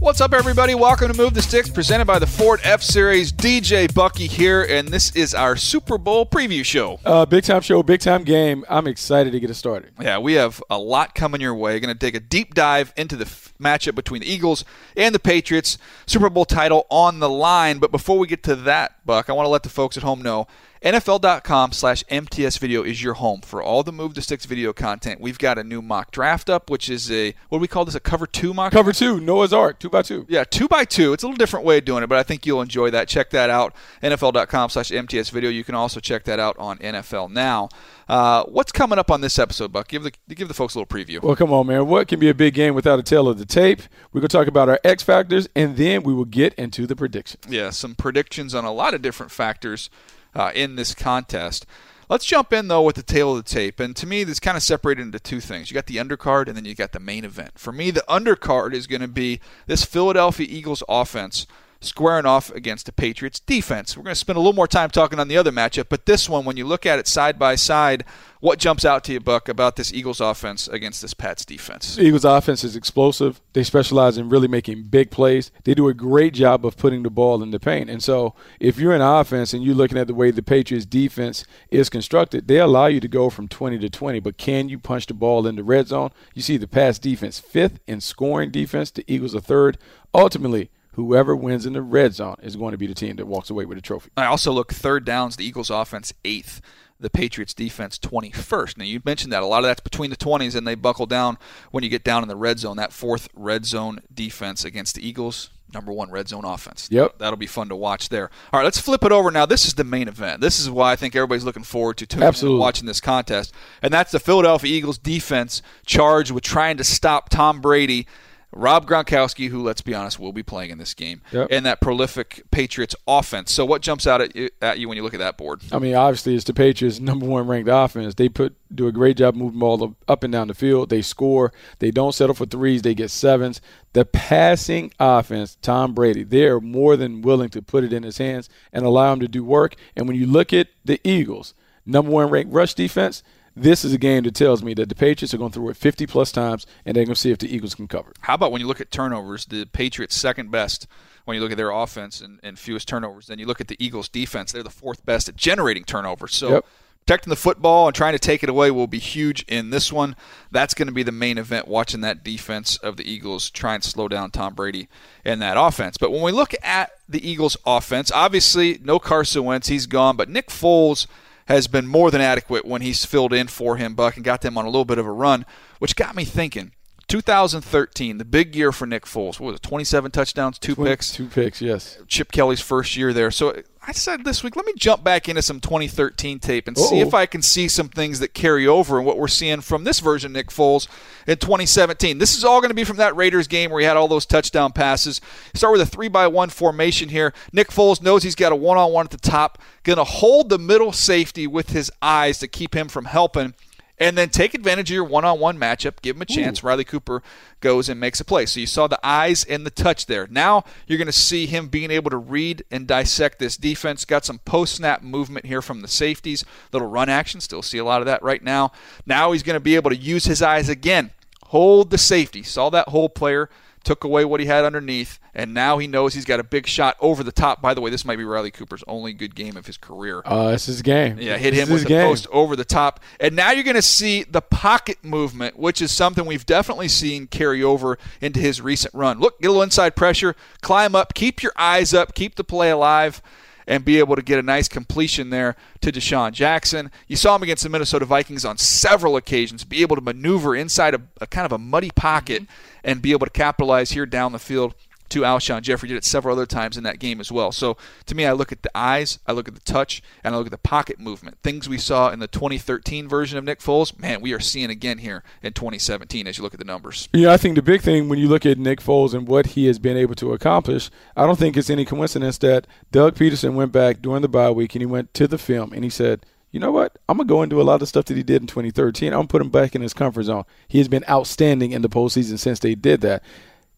What's up, everybody? Welcome to Move the Sticks, presented by the Ford F Series. DJ Bucky here, and this is our Super Bowl preview show. Uh, big time show, big time game. I'm excited to get it started. Yeah, we have a lot coming your way. Going to take a deep dive into the f- matchup between the Eagles and the Patriots. Super Bowl title on the line. But before we get to that, Buck, I want to let the folks at home know NFL.com slash MTS video is your home for all the Move the Sticks video content. We've got a new mock draft up, which is a, what do we call this, a cover two mock Cover two, Noah's Ark, two by two. Yeah, two by two. It's a little different way of doing it, but I think you'll enjoy that. Check that out. NFL.com slash MTS video. You can also check that out on NFL Now. Uh, what's coming up on this episode, Buck? Give the give the folks a little preview. Well, come on, man. What can be a big game without a tale of the tape? We're going to talk about our X factors, and then we will get into the predictions. Yeah, some predictions on a lot of different factors uh, in this contest. Let's jump in though with the tale of the tape, and to me, this kind of separated into two things. You got the undercard, and then you got the main event. For me, the undercard is going to be this Philadelphia Eagles offense squaring off against the Patriots defense. We're going to spend a little more time talking on the other matchup, but this one, when you look at it side by side, what jumps out to you, Buck, about this Eagles offense against this Pats defense? The Eagles' offense is explosive. They specialize in really making big plays. They do a great job of putting the ball in the paint. And so, if you're in offense and you're looking at the way the Patriots' defense is constructed, they allow you to go from 20 to 20. But can you punch the ball in the red zone? You see the Pats defense fifth in scoring defense. The Eagles are third. Ultimately, whoever wins in the red zone is going to be the team that walks away with the trophy. I also look third downs, the Eagles offense eighth, the Patriots defense 21st. Now, you mentioned that. A lot of that's between the 20s, and they buckle down when you get down in the red zone. That fourth red zone defense against the Eagles, number one red zone offense. Yep. That'll be fun to watch there. All right, let's flip it over now. This is the main event. This is why I think everybody's looking forward to tuning in Absolutely. watching this contest. And that's the Philadelphia Eagles defense charged with trying to stop Tom Brady. Rob Gronkowski, who, let's be honest, will be playing in this game, Yep. and that prolific Patriots offense. So, what jumps out at you, at you when you look at that board? I mean, obviously, it's the Patriots' number one ranked offense. They put do a great job moving ball up and down the field. They score. They don't settle for threes. They get sevens. The passing offense, Tom Brady, they are more than willing to put it in his hands and allow him to do work. And when you look at the Eagles, number one ranked rush defense, this is a game that tells me that the Patriots are going to throw it 50 plus times, and they're going to see if the Eagles can cover. How about when you look at turnovers? The Patriots second best when you look at their offense and, and fewest turnovers. Then you look at the Eagles defense; they're the fourth best at generating turnovers. So Yep. protecting the football and trying to take it away will be huge in this one. That's going to be the main event. Watching that defense of the Eagles try and slow down Tom Brady and that offense. But when we look at the Eagles offense, obviously no Carson Wentz; he's gone. But Nick Foles has been more than adequate when he's filled in for him, Buck, and got them on a little bit of a run, which got me thinking. 2013, the big year for Nick Foles. What was it? 27 touchdowns, two picks. Two picks, yes. Chip Kelly's first year there. So I said this week, let me jump back into some 2013 tape and see Uh-oh. if I can see some things that carry over and what we're seeing from this version of Nick Foles in 2017. This is all going to be from that Raiders game where he had all those touchdown passes. Start with a three by one formation here. Nick Foles knows he's got a one on one at the top, going to hold the middle safety with his eyes to keep him from helping and then take advantage of your one-on-one matchup. Give him a chance. Riley Cooper goes and makes a play. So you saw the eyes and the touch there. Now you're going to see him being able to read and dissect this defense. Got some post-snap movement here from the safeties. Little run action. Still see a lot of that right now. Now he's going to be able to use his eyes again. Hold the safety. Saw that whole player. Took away what he had underneath, and now he knows he's got a big shot over the top. By the way, this might be Riley Cooper's only good game of his career. Uh, it's his game. Yeah, hit This him with the game. post over the top. And now you're going to see the pocket movement, which is something we've definitely seen carry over into his recent run. Look, get a little inside pressure, climb up, keep your eyes up, keep the play alive, and be able to get a nice completion there to DeSean Jackson. You saw him against the Minnesota Vikings on several occasions, be able to maneuver inside a, a kind of a muddy pocket mm-hmm. and be able to capitalize here down the field to Alshon Jeffery. Did it several other times in that game as well. So to me, I look at the eyes, I look at the touch, and I look at the pocket movement. Things we saw in the 2013 version of Nick Foles, man, we are seeing again here in 2017 as you look at the numbers. Know, I think the big thing when you look at Nick Foles and what he has been able to accomplish, I don't think it's any coincidence that Doug Pederson went back during the bye week and he went to the film and he said, you know what? I'm going to go and do a lot of stuff that he did in 2013. I'm to put him back in his comfort zone. He has been outstanding in the postseason since they did that.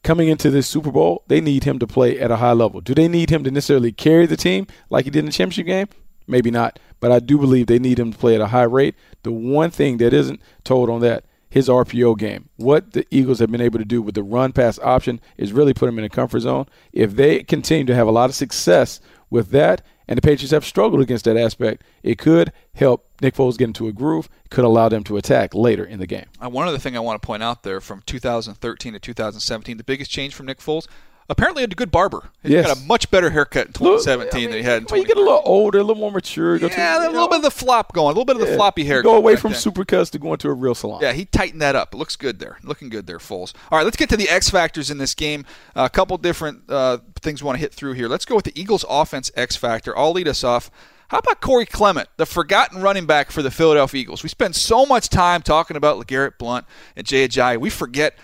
Coming into this Super Bowl, they need him to play at a high level. Do they need him to necessarily carry the team like he did in the championship game? Maybe not. But I do believe they need him to play at a high rate. The one thing that isn't told on that, his RPO game. What the Eagles have been able to do with the run pass option is really put him in a comfort zone. If they continue to have a lot of success with that, and the Patriots have struggled against that aspect, it could help Nick Foles get into a groove, could allow them to attack later in the game. Uh, one other thing I want to point out there from 2013 to 2017, the biggest change from Nick Foles, apparently had a good barber. He Yes. got a much better haircut in 2017 I mean, than he had in well, you get a little older, a little more mature. go to- Yeah, a little know, bit of the flop going, a little bit of the yeah. floppy hair. Go away from supercuts to going to a real salon. Yeah, he tightened that up. It looks good there. Looking good there, Foles. All right, let's get to the X factors in this game. a couple different uh, things we want to hit through here. Let's go with the Eagles' offense X factor. I'll lead us off. How about Corey Clement, the forgotten running back for the Philadelphia Eagles? We spend so much time talking about LeGarrette Blunt and Jay Ajayi. We forget.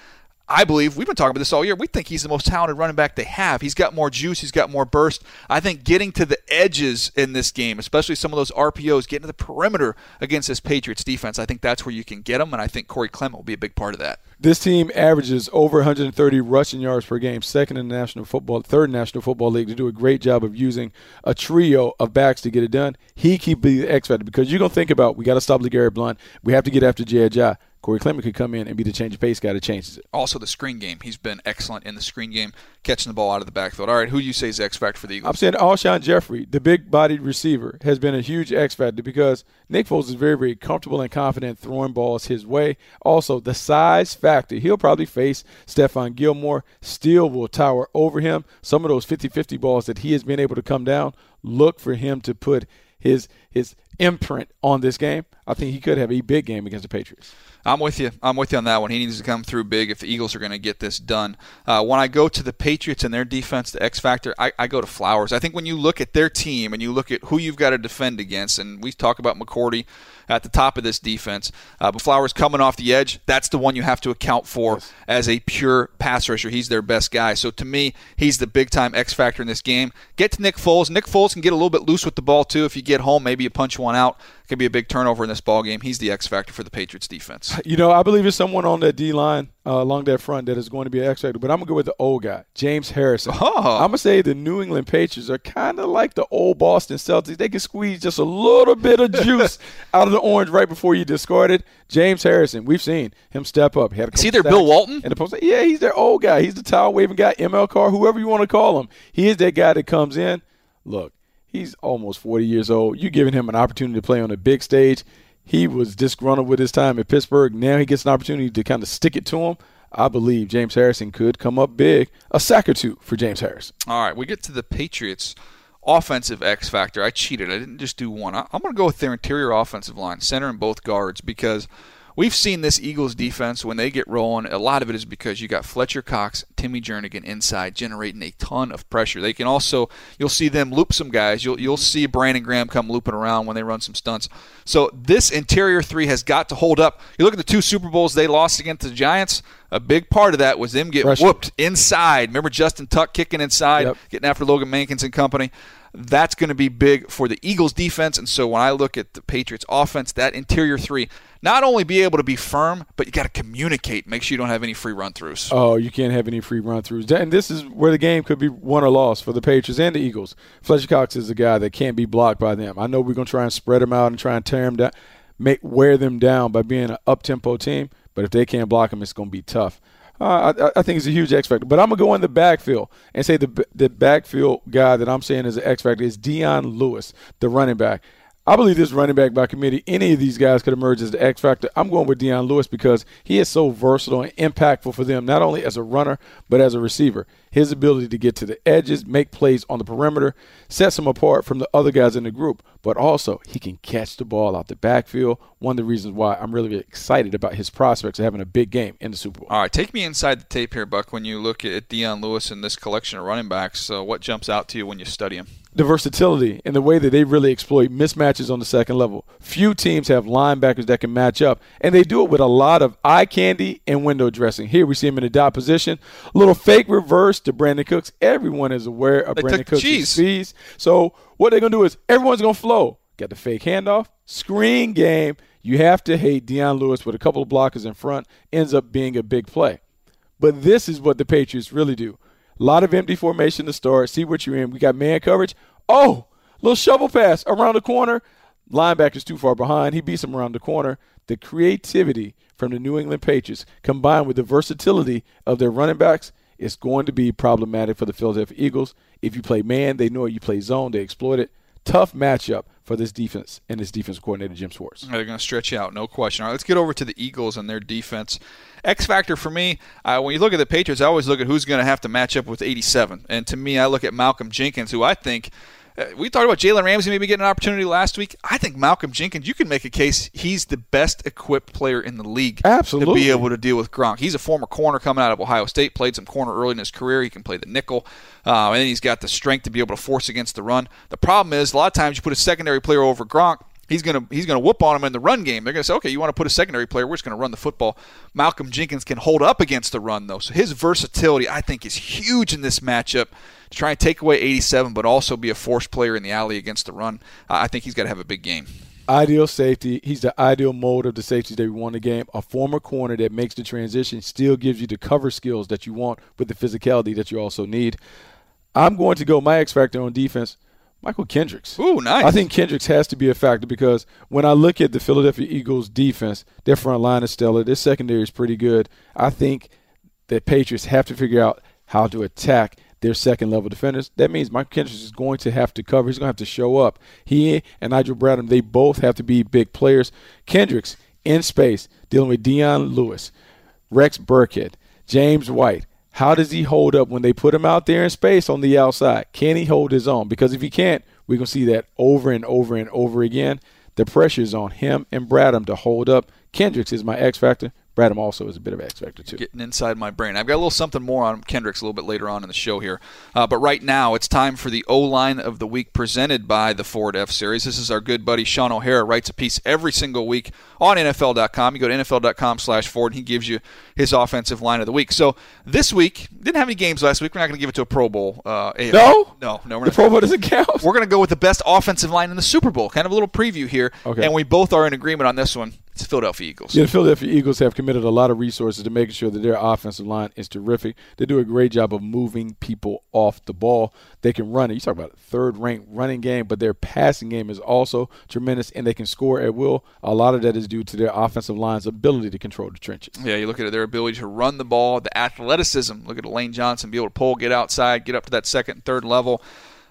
I believe we've been talking about this all year. We think he's the most talented running back they have. He's got more juice. He's got more burst. I think getting to the edges in this game, especially some of those RPOs, getting to the perimeter against this Patriots defense, I think that's where you can get them, and I think Corey Clement will be a big part of that. This team averages over 130 rushing yards per game, second in the National Football, third National Football League. They do a great job of using a trio of backs to get it done. He keep be the X factor because you're gonna think about we got to stop LeGarrette Blunt. We have to get after Jay Ajayi. Corey Clement could come in and be the change of pace guy that changes it. Also, the screen game. He's been excellent in the screen game, catching the ball out of the backfield. All right, who do you say is the X factor for the Eagles? I'm saying Alshon Jeffery, the big bodied receiver, has been a huge X factor because Nick Foles is very, very comfortable and confident throwing balls his way. Also, the size factor. He'll probably face Stephon Gilmore, still will tower over him. Some of those 50 50 balls that he has been able to come down, look for him to put his his imprint on this game. I think he could have a big game against the Patriots. I'm with you. I'm with you on that one. He needs to come through big if the Eagles are going to get this done. Uh, when I go to the Patriots and their defense, the X factor, I, I go to Flowers. I think when you look at their team and you look at who you've got to defend against, and we talk about McCourty at the top of this defense, uh, but Flowers coming off the edge, that's the one you have to account for as a pure pass rusher. He's their best guy. So to me, he's the big time X factor in this game. Get to Nick Foles. Nick Foles can get a little bit loose with the ball too. If you get home, maybe you punch one out. Could be a big turnover in this ball game. He's the X factor for the Patriots defense. You know, I believe it's someone on that D line uh, along that front that is going to be an X factor, but I'm gonna go with the old guy, James Harrison. Oh. I'm gonna say the New England Patriots are kind of like the old Boston Celtics. They can squeeze just a little bit of juice out of the orange right before you discard it. James Harrison, we've seen him step up. He had a Is he their Bill Walton? And the post. Yeah, he's their old guy. He's the towel waving guy, ML Carr, whoever you want to call him. He is that guy that comes in. Look, he's almost 40 years old. You're giving him an opportunity to play on a big stage. He was disgruntled with his time at Pittsburgh. Now he gets an opportunity to kind of stick it to him. I believe James Harrison could come up big. A sack or two for James Harrison. All right, we get to the Patriots offensive X factor. I cheated. I didn't just do one. I- I'm going to go with their interior offensive line, center and both guards, because we've seen this Eagles defense when they get rolling. A lot of it is because you got Fletcher Cox, Timmy Jernigan inside, generating a ton of pressure. They can also you'll see them loop some guys. You'll you'll see Brandon Graham come looping around when they run some stunts. So this interior three has got to hold up. You look at the two Super Bowls they lost against the Giants. A big part of that was them getting Pressure. whooped inside. Remember Justin Tuck kicking inside, Yep. getting after Logan Mankins and company. That's going to be big for the Eagles defense. And so when I look at the Patriots offense, that interior three, not only be able to be firm, but you got to communicate. Make sure you don't have any free run throughs. Oh, you can't have any free run throughs. And this is where the game could be won or lost for the Patriots and the Eagles. Fletcher Cox is a guy that can't be blocked by them. I know we're going to try and spread them out and try and tear them down, make wear them down by being an up tempo team. But if they can't block him, it's going to be tough. Uh, I, I think it's a huge X factor. But I'm gonna go in the backfield and say the the backfield guy that I'm saying is an X factor is Dion Lewis, the running back. I believe this running back by committee, any of these guys could emerge as the X factor. I'm going with Dion Lewis because he is so versatile and impactful for them, not only as a runner, but as a receiver. His ability to get to the edges, make plays on the perimeter, sets him apart from the other guys in the group. But also, he can catch the ball out the backfield. One of the reasons why I'm really excited about his prospects of having a big game in the Super Bowl. All right, take me inside the tape here, Buck. When you look at Dion Lewis and this collection of running backs, uh, what jumps out to you when you study him? the versatility and the way that they really exploit mismatches on the second level. Few teams have linebackers that can match up, and they do it with a lot of eye candy and window dressing. Here we see him in a dot position, a little fake reverse to Brandin Cooks. Everyone is aware of They Brandin Cooks' cheese. speeds. So what they're gonna do is everyone's gonna flow. Got the fake handoff, screen game. You have to hate Dion Lewis with a couple of blockers in front. Ends up being a big play. But this is what the Patriots really do. A lot of empty formation to start. See what you're in. We got man coverage. Oh, little shovel pass around the corner. Linebacker's too far behind. He beats him around the corner. The creativity from the New England Patriots combined with the versatility of their running backs is going to be problematic for the Philadelphia Eagles. If you play man, they know it. You play zone, they exploit it. Tough matchup for this defense and this defense coordinator, Jim Schwartz. They're going to stretch out, no question. All right, let's get over to the Eagles and their defense. X factor for me, uh, when you look at the Patriots, I always look at who's going to have to match up with 87. And to me, I look at Malcolm Jenkins, who I think. Uh, we talked about Jalen Ramsey maybe getting an opportunity last week. I think Malcolm Jenkins, you can make a case he's the best equipped player in the league Absolutely. to be able to deal with Gronk. He's a former corner coming out of Ohio State, played some corner early in his career. He can play the nickel, uh, and then he's got the strength to be able to force against the run. The problem is a lot of times you put a secondary player over Gronk. He's gonna he's gonna whoop on him in the run game. They're gonna say, okay, you want to put a secondary player? We're just gonna run the football. Malcolm Jenkins can hold up against the run though, so his versatility I think is huge in this matchup. To try and take away 87, but also be a force player in the alley against the run. I think he's got to have a big game. Ideal safety. He's the ideal mold of the safeties that we want in the game. A former corner that makes the transition still gives you the cover skills that you want with the physicality that you also need. I'm going to go my X factor on defense. Mychal Kendricks. Ooh, nice. I think Kendricks has to be a factor because when I look at the Philadelphia Eagles defense, their front line is stellar. Their secondary is pretty good. I think the Patriots have to figure out how to attack their second level defenders. That means Mychal Kendricks is going to have to cover. He's going to have to show up. He and Nigel Bradham, they both have to be big players. Kendricks in space dealing with Dion Lewis, Rex Burkhead, James White. How does he hold up when they put him out there in space on the outside? Can he hold his own? Because if he can't, going to see that over and over and over again. The pressure is on him and Bradham to hold up. Kendricks is my X factor. Bradham also is a bit of X factor too. getting inside my brain. I've got a little something more on Kendricks a little bit later on in the show here. Uh, but right now, it's time for the O line of the week presented by the Ford F Series. This is our good buddy Shaun O'Hara writes a piece every single week on NFL.com. You go to NFL.com/slash Ford, and he gives you his offensive line of the week. So this week didn't have any games last week. We're not going to give it to a Pro Bowl. Uh, No? no, no. We're The not. Pro Bowl doesn't count. We're going to go with the best offensive line in the Super Bowl. Kind of a little preview here, Okay. and we both are in agreement on this one. It's the Philadelphia Eagles. Yeah, the Philadelphia Eagles have committed a lot of resources to making sure that their offensive line is terrific. They do a great job of moving people off the ball. They can run it. You talk about a third ranked running game, but their passing game is also tremendous, and they can score at will. A lot of that is due to their offensive line's ability to control the trenches. Yeah, you look at their ability to run the ball, the athleticism. Look at Lane Johnson be able to pull, get outside, get up to that second and third level.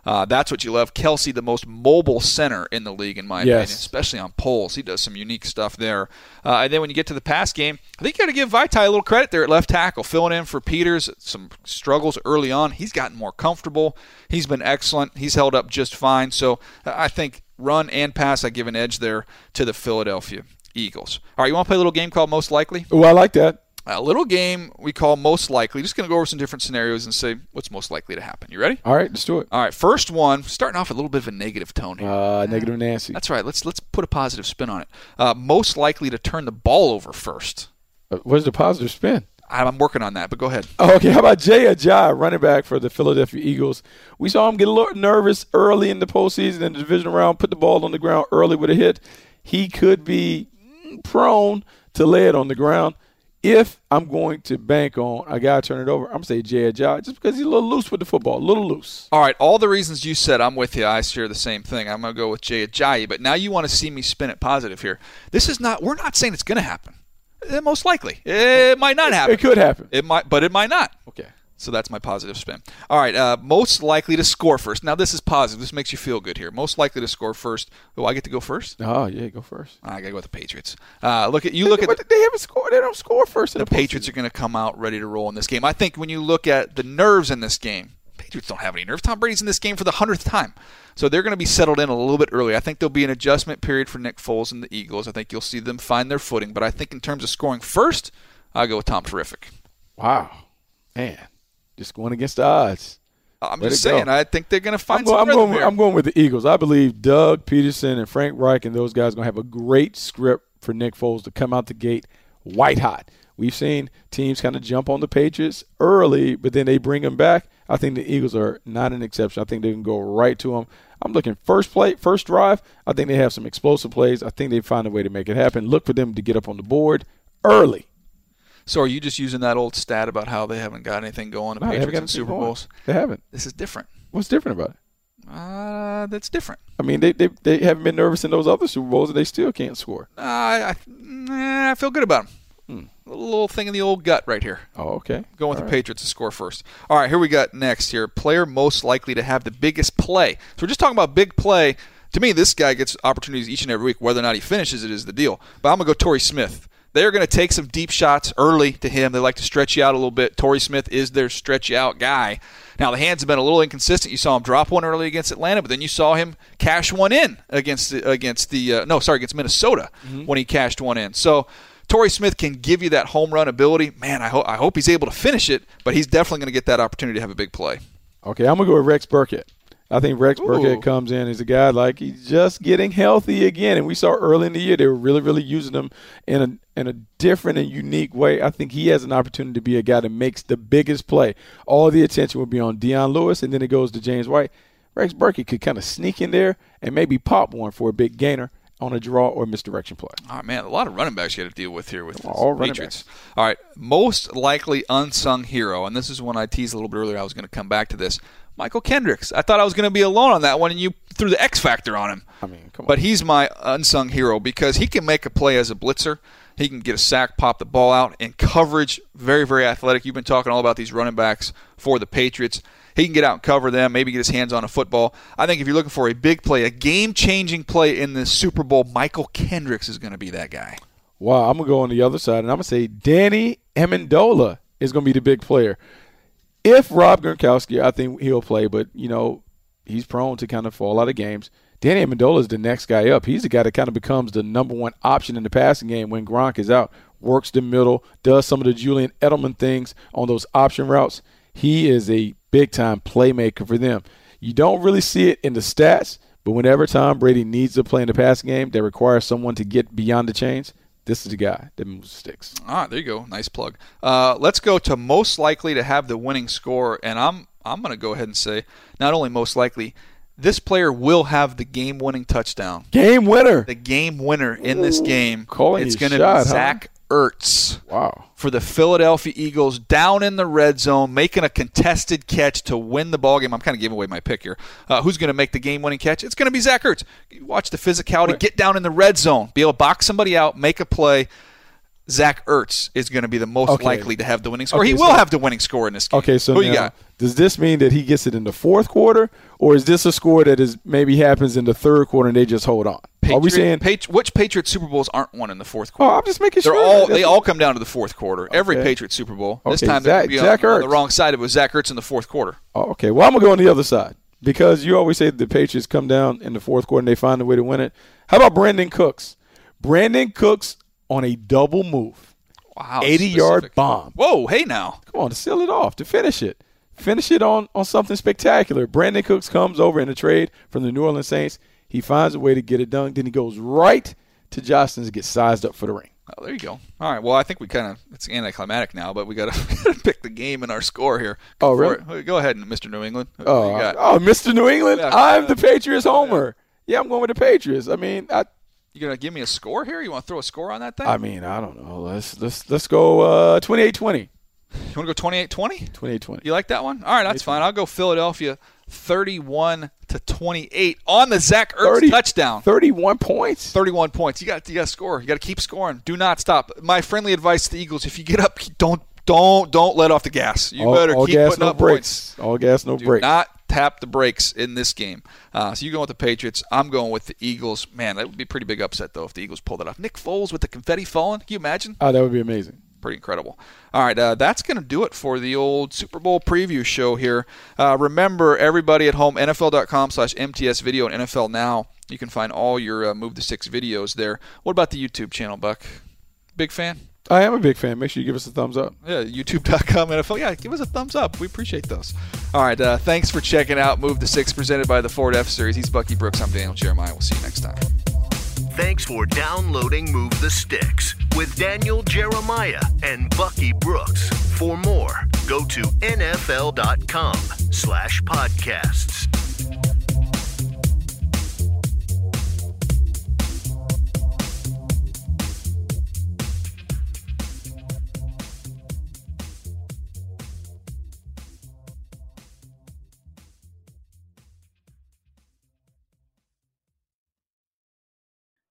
Uh, that's what you love. Kelce, the most mobile center in the league, in my Yes. opinion, especially on poles. He does some unique stuff there. Uh, and then when you get to the pass game, I think you got to give Vaitai a little credit there at left tackle, filling in for Peters. Some struggles early on. He's gotten more comfortable. He's been excellent. He's held up just fine. So uh, I think run and pass, I give an edge there to the Philadelphia Eagles. All right, you want to play a little game called Most Likely? Oh, I like that. A little game we call Most Likely. Just going to go over some different scenarios and say what's most likely to happen. You ready? All right, let's do it. All right, first one, starting off a little bit of a negative tone here. Uh, negative Nancy. That's right. Let's let's put a positive spin on it. Uh, most likely to turn the ball over first. Uh, What's the positive spin? I'm working on that, but go ahead. Oh, okay, how about Jay Ajayi, running back for the Philadelphia Eagles? We saw him get a little nervous early in the postseason in the division round, put the ball on the ground early with a hit. He could be prone to lay it on the ground. If I'm going to bank on I gotta turn it over, I'm gonna say Jay Ajayi just because he's a little loose with the football, a little loose. All right, all the reasons you said, I'm with you. I share the same thing. I'm going to go with Jay Ajayi, but now you want to see me spin it positive here. This is not. We're not saying it's going to happen. Eh, most likely, it might not happen. It could happen. It might, but it might not. Okay. So that's my positive spin. All right, uh, most likely to score first. Now this is positive. This makes you feel good here. Most likely to score first. Oh, I get to go first. Oh yeah, go first. I got to go with the Patriots. Uh, look at you. Look at But they haven't scored. They don't score first in the the, Patriots are going to come out ready to roll in this game. I think when you look at the nerves in this game, Patriots don't have any nerves. Tom Brady's in this game for the hundredth time, so they're going to be settled in a little bit early. I think there'll be an adjustment period for Nick Foles and the Eagles. I think you'll see them find their footing. But I think in terms of scoring first, I'll go with Tom Terrific. Wow, man, just going against the odds. Uh, I'm Way just to go. saying. I think they're going to find I'm, go- some I'm going. I'm going with the Eagles. I believe Doug Pederson and Frank Reich and those guys are going to have a great script for Nick Foles to come out the gate white hot. We've seen teams kind of jump on the Patriots early, but then they bring them back. I think the Eagles are not an exception. I think they can go right to them. I'm looking first play, first drive. I think they have some explosive plays. I think they find a way to make it happen. Look for them to get up on the board early. So are you just using that old stat about how they haven't got anything going? No, Patriots anything Super. Bowls. They haven't. This is different. What's different about it? Uh, that's different. I mean, they, they they haven't been nervous in those other Super Bowls, and they still can't score. Uh, I, I, I feel good about them. A little thing in the old gut right here. Oh, okay. Going with All the right. Patriots to score first. All right, here we got next here. Player most likely to have the biggest play. So we're just talking about big play. To me, this guy gets opportunities each and every week. Whether or not he finishes it is the deal. But I'm going to go Torrey Smith. They're going to take some deep shots early to him. They like to stretch you out a little bit. Torrey Smith is their stretch you out guy. Now, the hands have been a little inconsistent. You saw him drop one early against Atlanta, but then you saw him cash one in against the, against the uh, no, sorry, against Minnesota when he cashed one in. So Torrey Smith can give you that home run ability. Man, I, ho- I hope he's able to finish it, but he's definitely going to get that opportunity to have a big play. Okay, I'm gonna go with Rex Burkhead. I think Rex Ooh. Burkhead comes in as a guy like he's just getting healthy again, and we saw early in the year they were really, really using him in a in a different and unique way. I think he has an opportunity to be a guy that makes the biggest play. All the attention will be on Dion Lewis, and then it goes to James White. Rex Burkhead could kind of sneak in there and maybe pop one for a big gainer on a draw or misdirection play. Oh man, a lot of running backs you got to deal with here with the All Patriots. All right, most likely unsung hero, and this is one I teased a little bit earlier. I was going to come back to this. Mychal Kendricks. I thought I was going to be alone on that one, and you threw the X factor on him. I mean, come on. But he's my unsung hero because he can make a play as a blitzer. He can get a sack, pop the ball out, and coverage. Very, very athletic. You've been talking all about these running backs for the Patriots. He can get out and cover them, maybe get his hands on a football. I think if you're looking for a big play, a game changing play in the Super Bowl, Mychal Kendricks is going to be that guy. Wow, I'm gonna go on the other side, and I'm gonna say Danny Amendola is gonna be the big player. If Rob Gronkowski, I think he'll play, but you know he's prone to kind of fall out of games. Danny Amendola is the next guy up. He's the guy that kind of becomes the number one option in the passing game when Gronk is out. Works the middle, does some of the Julian Edelman things on those option routes. He is a big time playmaker for them. You don't really see it in the stats, but whenever Tom Brady needs to play in the passing game that requires someone to get beyond the chains, this is the guy that moves the sticks. All right, there you go. Nice plug. Uh, let's go to most likely to have the winning score, and I'm I'm going to go ahead and say not only most likely, this player will have the game-winning touchdown. Game winner. The game winner in this game. calling it's going to be huh? Zach Ertz Wow. For the Philadelphia Eagles down in the red zone, making a contested catch to win the ball game. I'm kind of giving away my pick here. Uh, who's going to make the game-winning catch? It's going to be Zach Ertz. Watch the physicality, get down in the red zone, be able to box somebody out, make a play. Zach Ertz is going to be the most Okay. likely to have the winning score. Okay, he so- will have the winning score in this game. Okay, so who now, you got? Does this mean that he gets it in the fourth quarter, or is this a score that is maybe happens in the third quarter and they just hold on? Are we saying? Patri- which Patriot Super Bowls aren't won in the fourth quarter? oh, quarter? I'm just making They're sure. all they all come down to the fourth quarter. Every Okay. Patriot Super Bowl. This Okay, time Zach- be Zach on, on the wrong side. Of it was Zach Ertz in the fourth quarter. Oh, okay. Well, I'm gonna go on the other side because you always say the Patriots come down in the fourth quarter and they find a way to win it. How about Brandin Cooks? Brandin Cooks on a double move. Wow. 80 yard bomb. Whoa, hey now. Come on, to seal it off, to finish it. Finish it on, on something spectacular. Brandin Cooks comes over in a trade from the New Orleans Saints. He finds a way to get it done. Then he goes right to Jostens to get sized up for the ring. Oh, there you go. All right. Well, I think we kind of it's anticlimactic now, but we got to pick the game and our score here. Go Oh, really? Go ahead, Mr. New England. Who Oh, oh, Mr. New England, Yeah, I'm yeah. the Patriots homer. Yeah, I'm going with the Patriots. I mean, I, You gonna give me a score here? You want to throw a score on that thing? I mean, I don't know. Let's let's let's go uh 28-20. You want to go 28-20? 28-20. You like that one? All right, that's fine. I'll go Philadelphia 31 to 28 on the Zach Ertz 30 touchdown. 31 points. 31 points. You got you got to score. You got to keep scoring. Do not stop. My friendly advice to the Eagles: if you get up, don't don't don't let off the gas. You all, better all keep gas, putting no up points. All gas, no brakes. Do breaks. not tap the brakes in this game. Uh, so you going with the Patriots. I'm going with the Eagles. Man, that would be a pretty big upset though if the Eagles pulled it off. Nick Foles with the confetti falling. Can you imagine? oh, that would be amazing. Pretty incredible. All right, uh, that's going to do it for the old Super Bowl preview show here. Uh, remember, everybody at home, NFL.com slash MTS Video and NFL Now. You can find all your uh, Move the Sticks videos there. What about the YouTube channel, Buck? Big fan? I am a big fan. Make sure you give us a thumbs up. Yeah, youtube.com NFL. Yeah, give us a thumbs up. We appreciate those. All right, uh, thanks for checking out Move the Sticks presented by the Ford F Series. He's Bucky Brooks. I'm Daniel Jeremiah. We'll see you next time. Thanks for downloading Move the Sticks with Daniel Jeremiah and Bucky Brooks. For more, go to nfl.com slash podcasts.